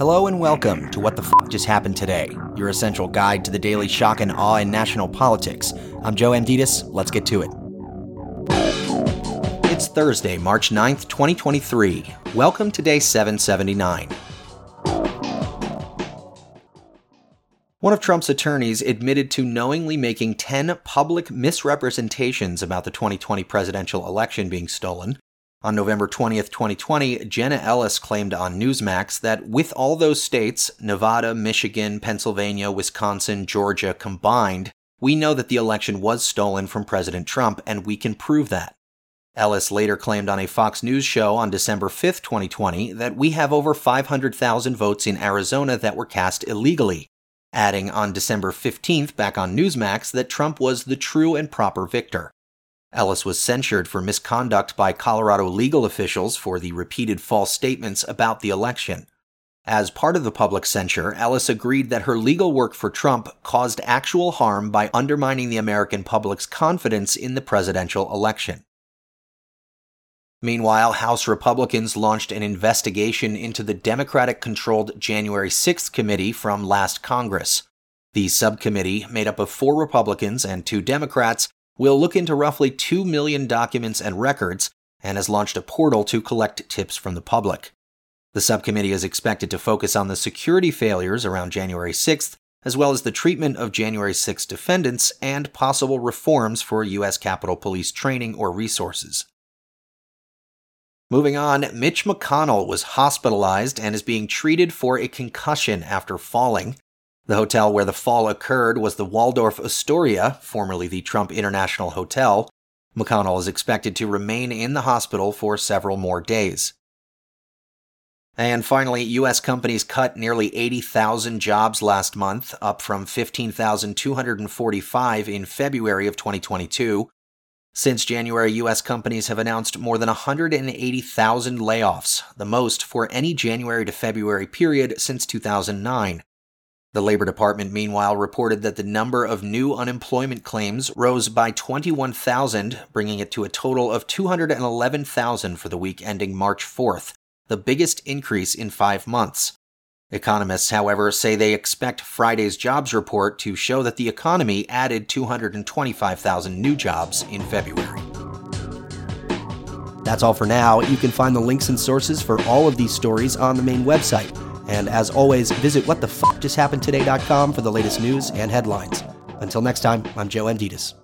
Hello and welcome to What the F Just Happened Today, your essential guide to the daily shock and awe in national politics. I'm Joe Amditis. Let's get to it. It's Thursday, March 9th, 2023. Welcome to day 779. One of Trump's attorneys admitted to knowingly making 10 public misrepresentations about the 2020 presidential election being stolen. On November 20th, 2020, Jenna Ellis claimed on Newsmax that with all those states, Nevada, Michigan, Pennsylvania, Wisconsin, Georgia combined, we know that the election was stolen from President Trump and we can prove that. Ellis later claimed on a Fox News show on December 5, 2020, that we have over 500,000 votes in Arizona that were cast illegally, adding on December 15th back on Newsmax that Trump was the true and proper victor. Ellis was censured for misconduct by Colorado legal officials for the repeated false statements about the election. As part of the public censure, Ellis agreed that her legal work for Trump caused actual harm by undermining the American public's confidence in the presidential election. Meanwhile, House Republicans launched an investigation into the Democratic controlled January 6th committee from last Congress. The subcommittee, made up of four Republicans and two Democrats, will look into roughly 2 million documents and records and has launched a portal to collect tips from the public. The subcommittee is expected to focus on the security failures around January 6th, as well as the treatment of January 6 defendants and possible reforms for U.S. Capitol Police training or resources. Moving on, Mitch McConnell was hospitalized and is being treated for a concussion after falling. The hotel where the fall occurred was the Waldorf Astoria, formerly the Trump International Hotel. McConnell is expected to remain in the hospital for several more days. And finally, U.S. companies cut nearly 80,000 jobs last month, up from 15,245 in February of 2022. Since January, U.S. companies have announced more than 180,000 layoffs, the most for any January to February period since 2009. The Labor Department, meanwhile, reported that the number of new unemployment claims rose by 21,000, bringing it to a total of 211,000 for the week ending March 4th, the biggest increase in five months. Economists, however, say they expect Friday's jobs report to show that the economy added 225,000 new jobs in February. That's all for now. You can find the links and sources for all of these stories on the main website and as always, visit whatthefuckjusthappenedtoday.com for the latest news and headlines. Until next time, I'm Joe Amditis.